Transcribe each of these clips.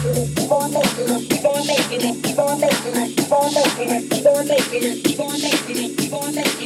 keep on making it, keep on making it, keep on making it, keep on making it, keep on making it, keep on making it.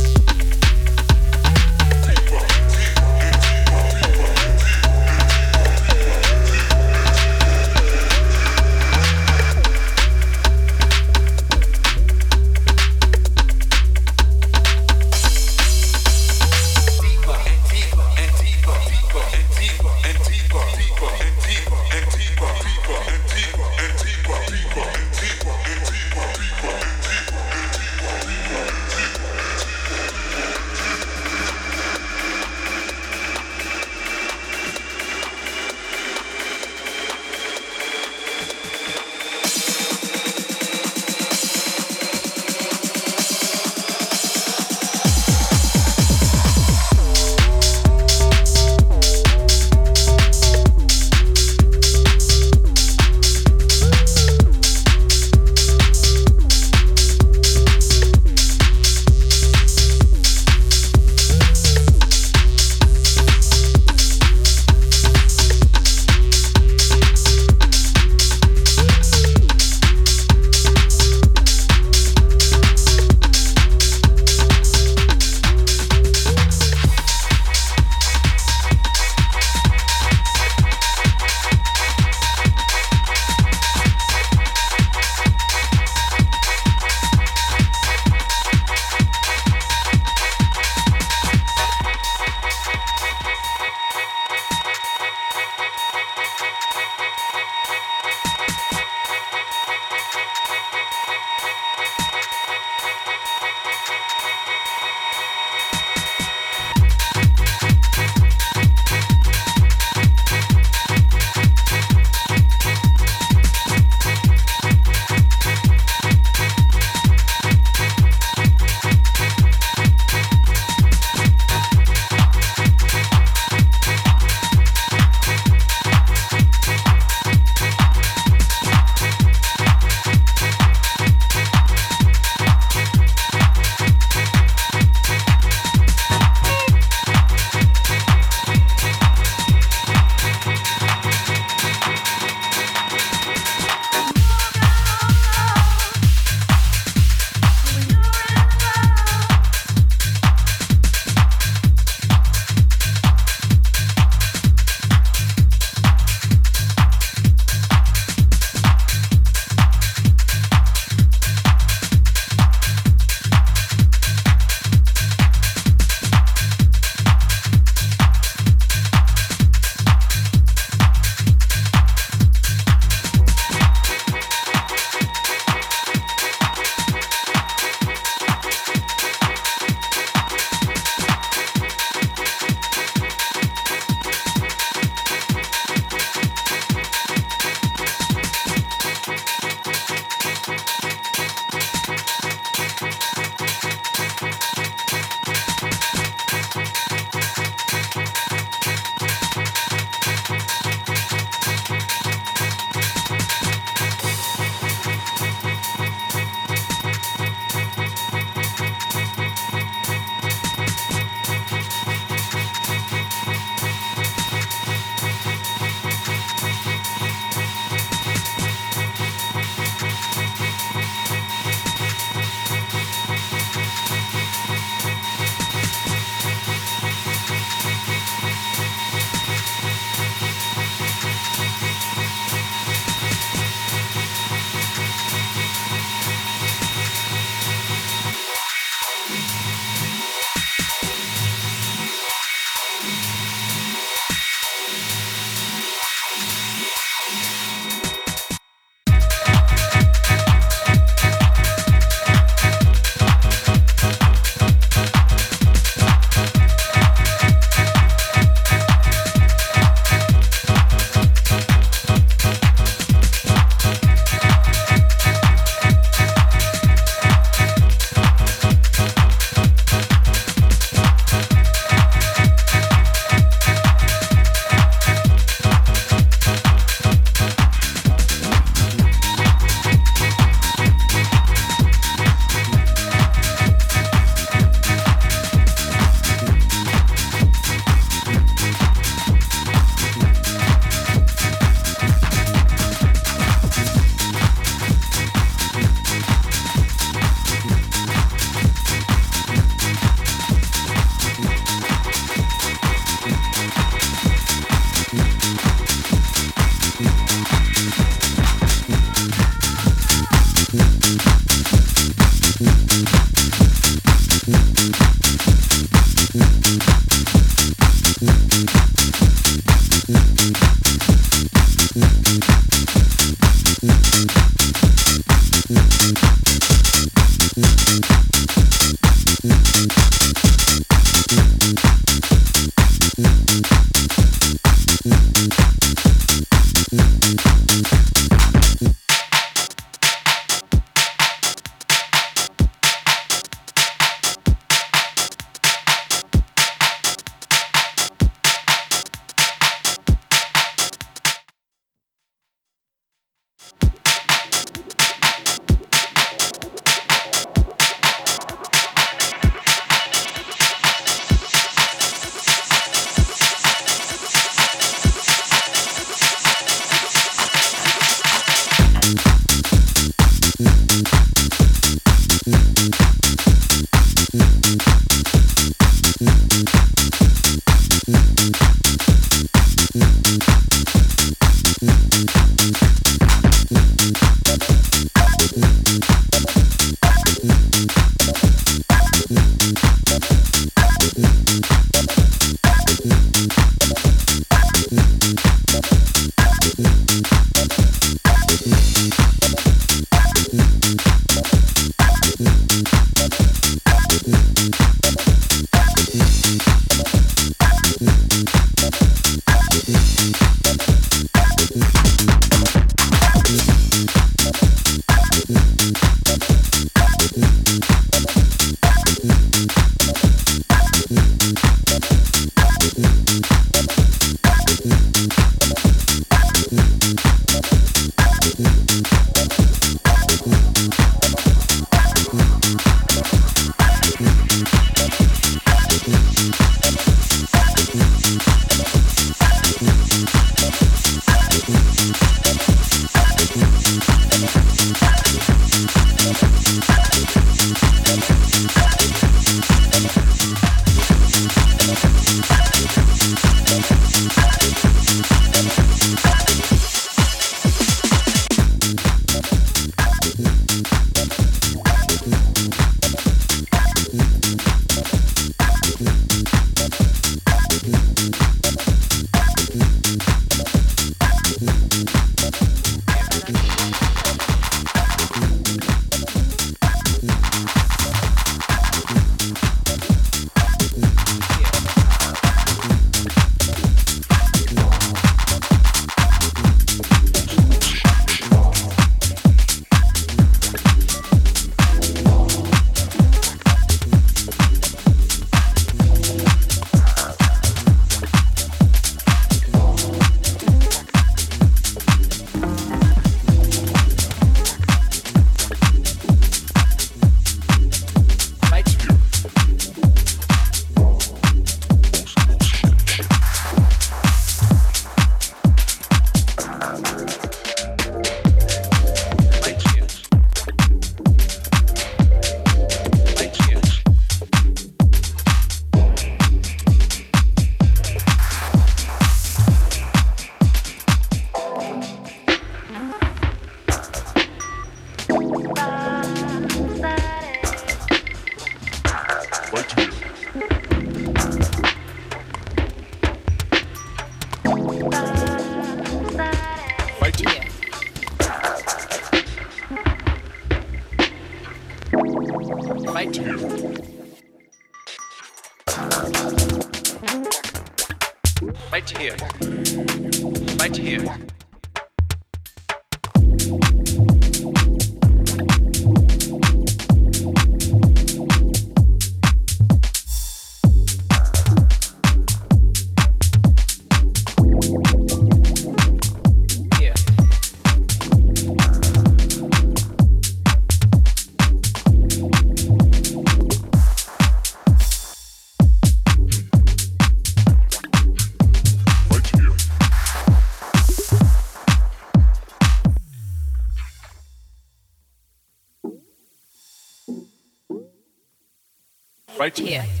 Right here.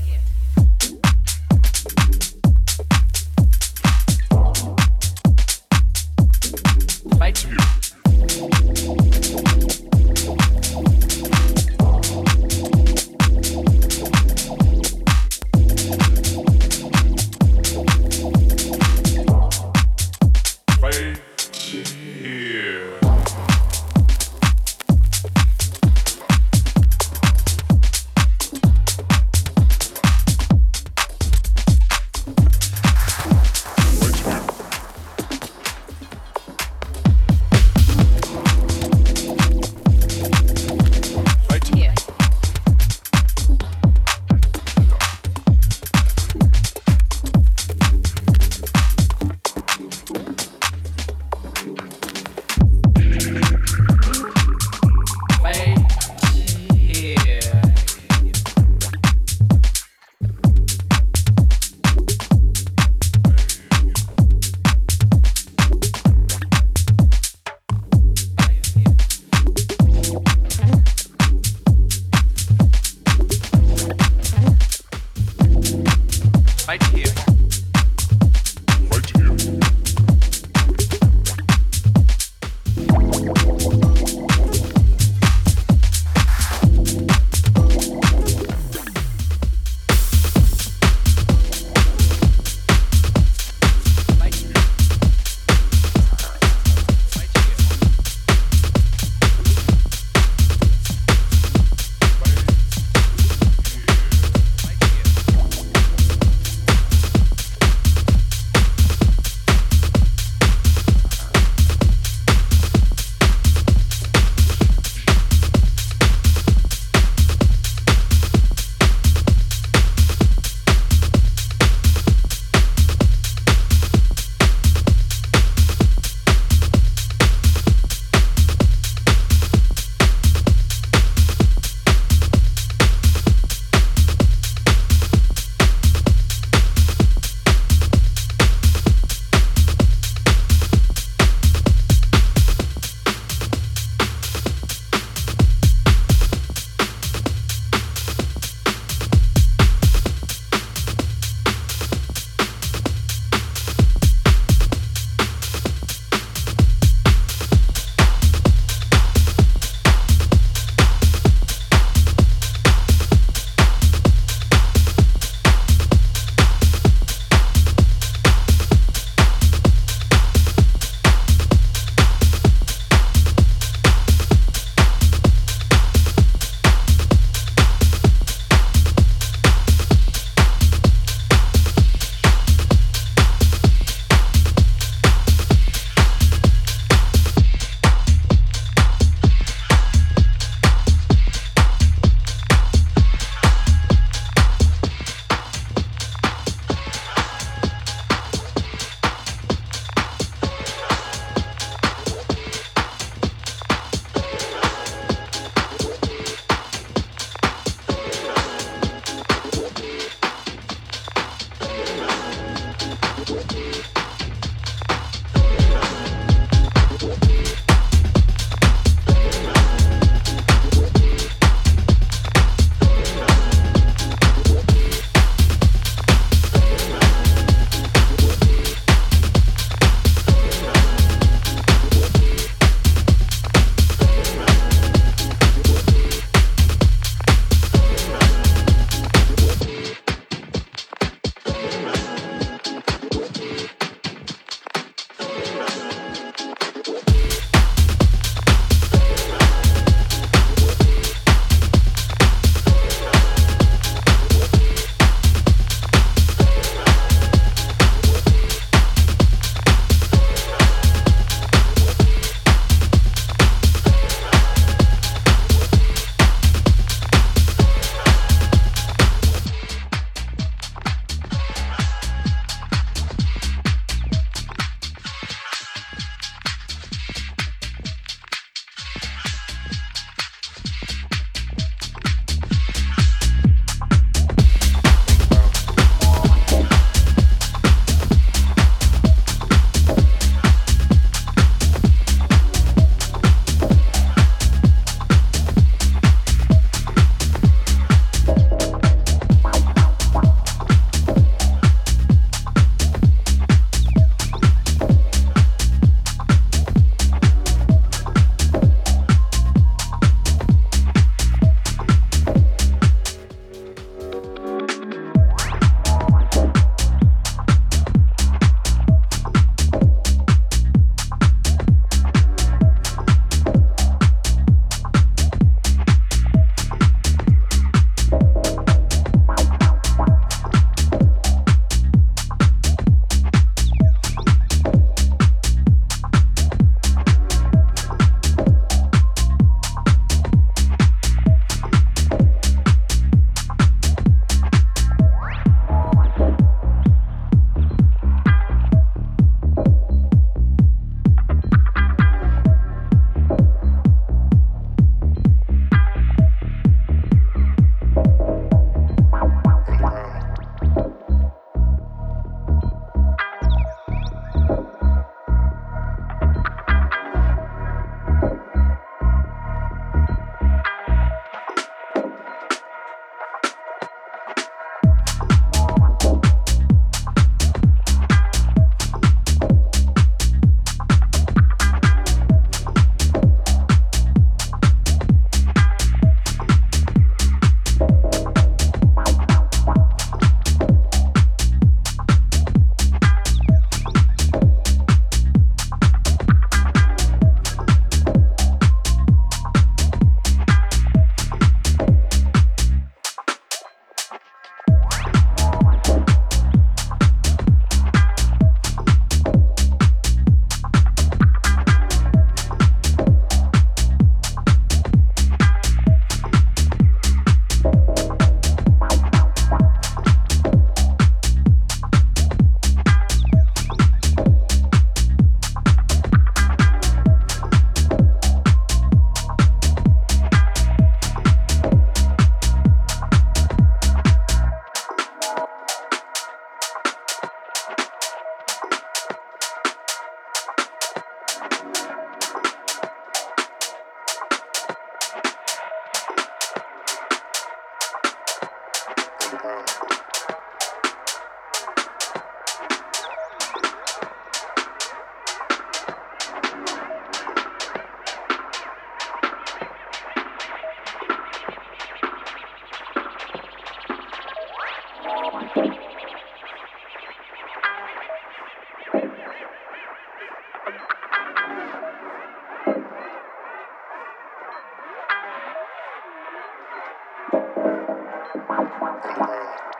One.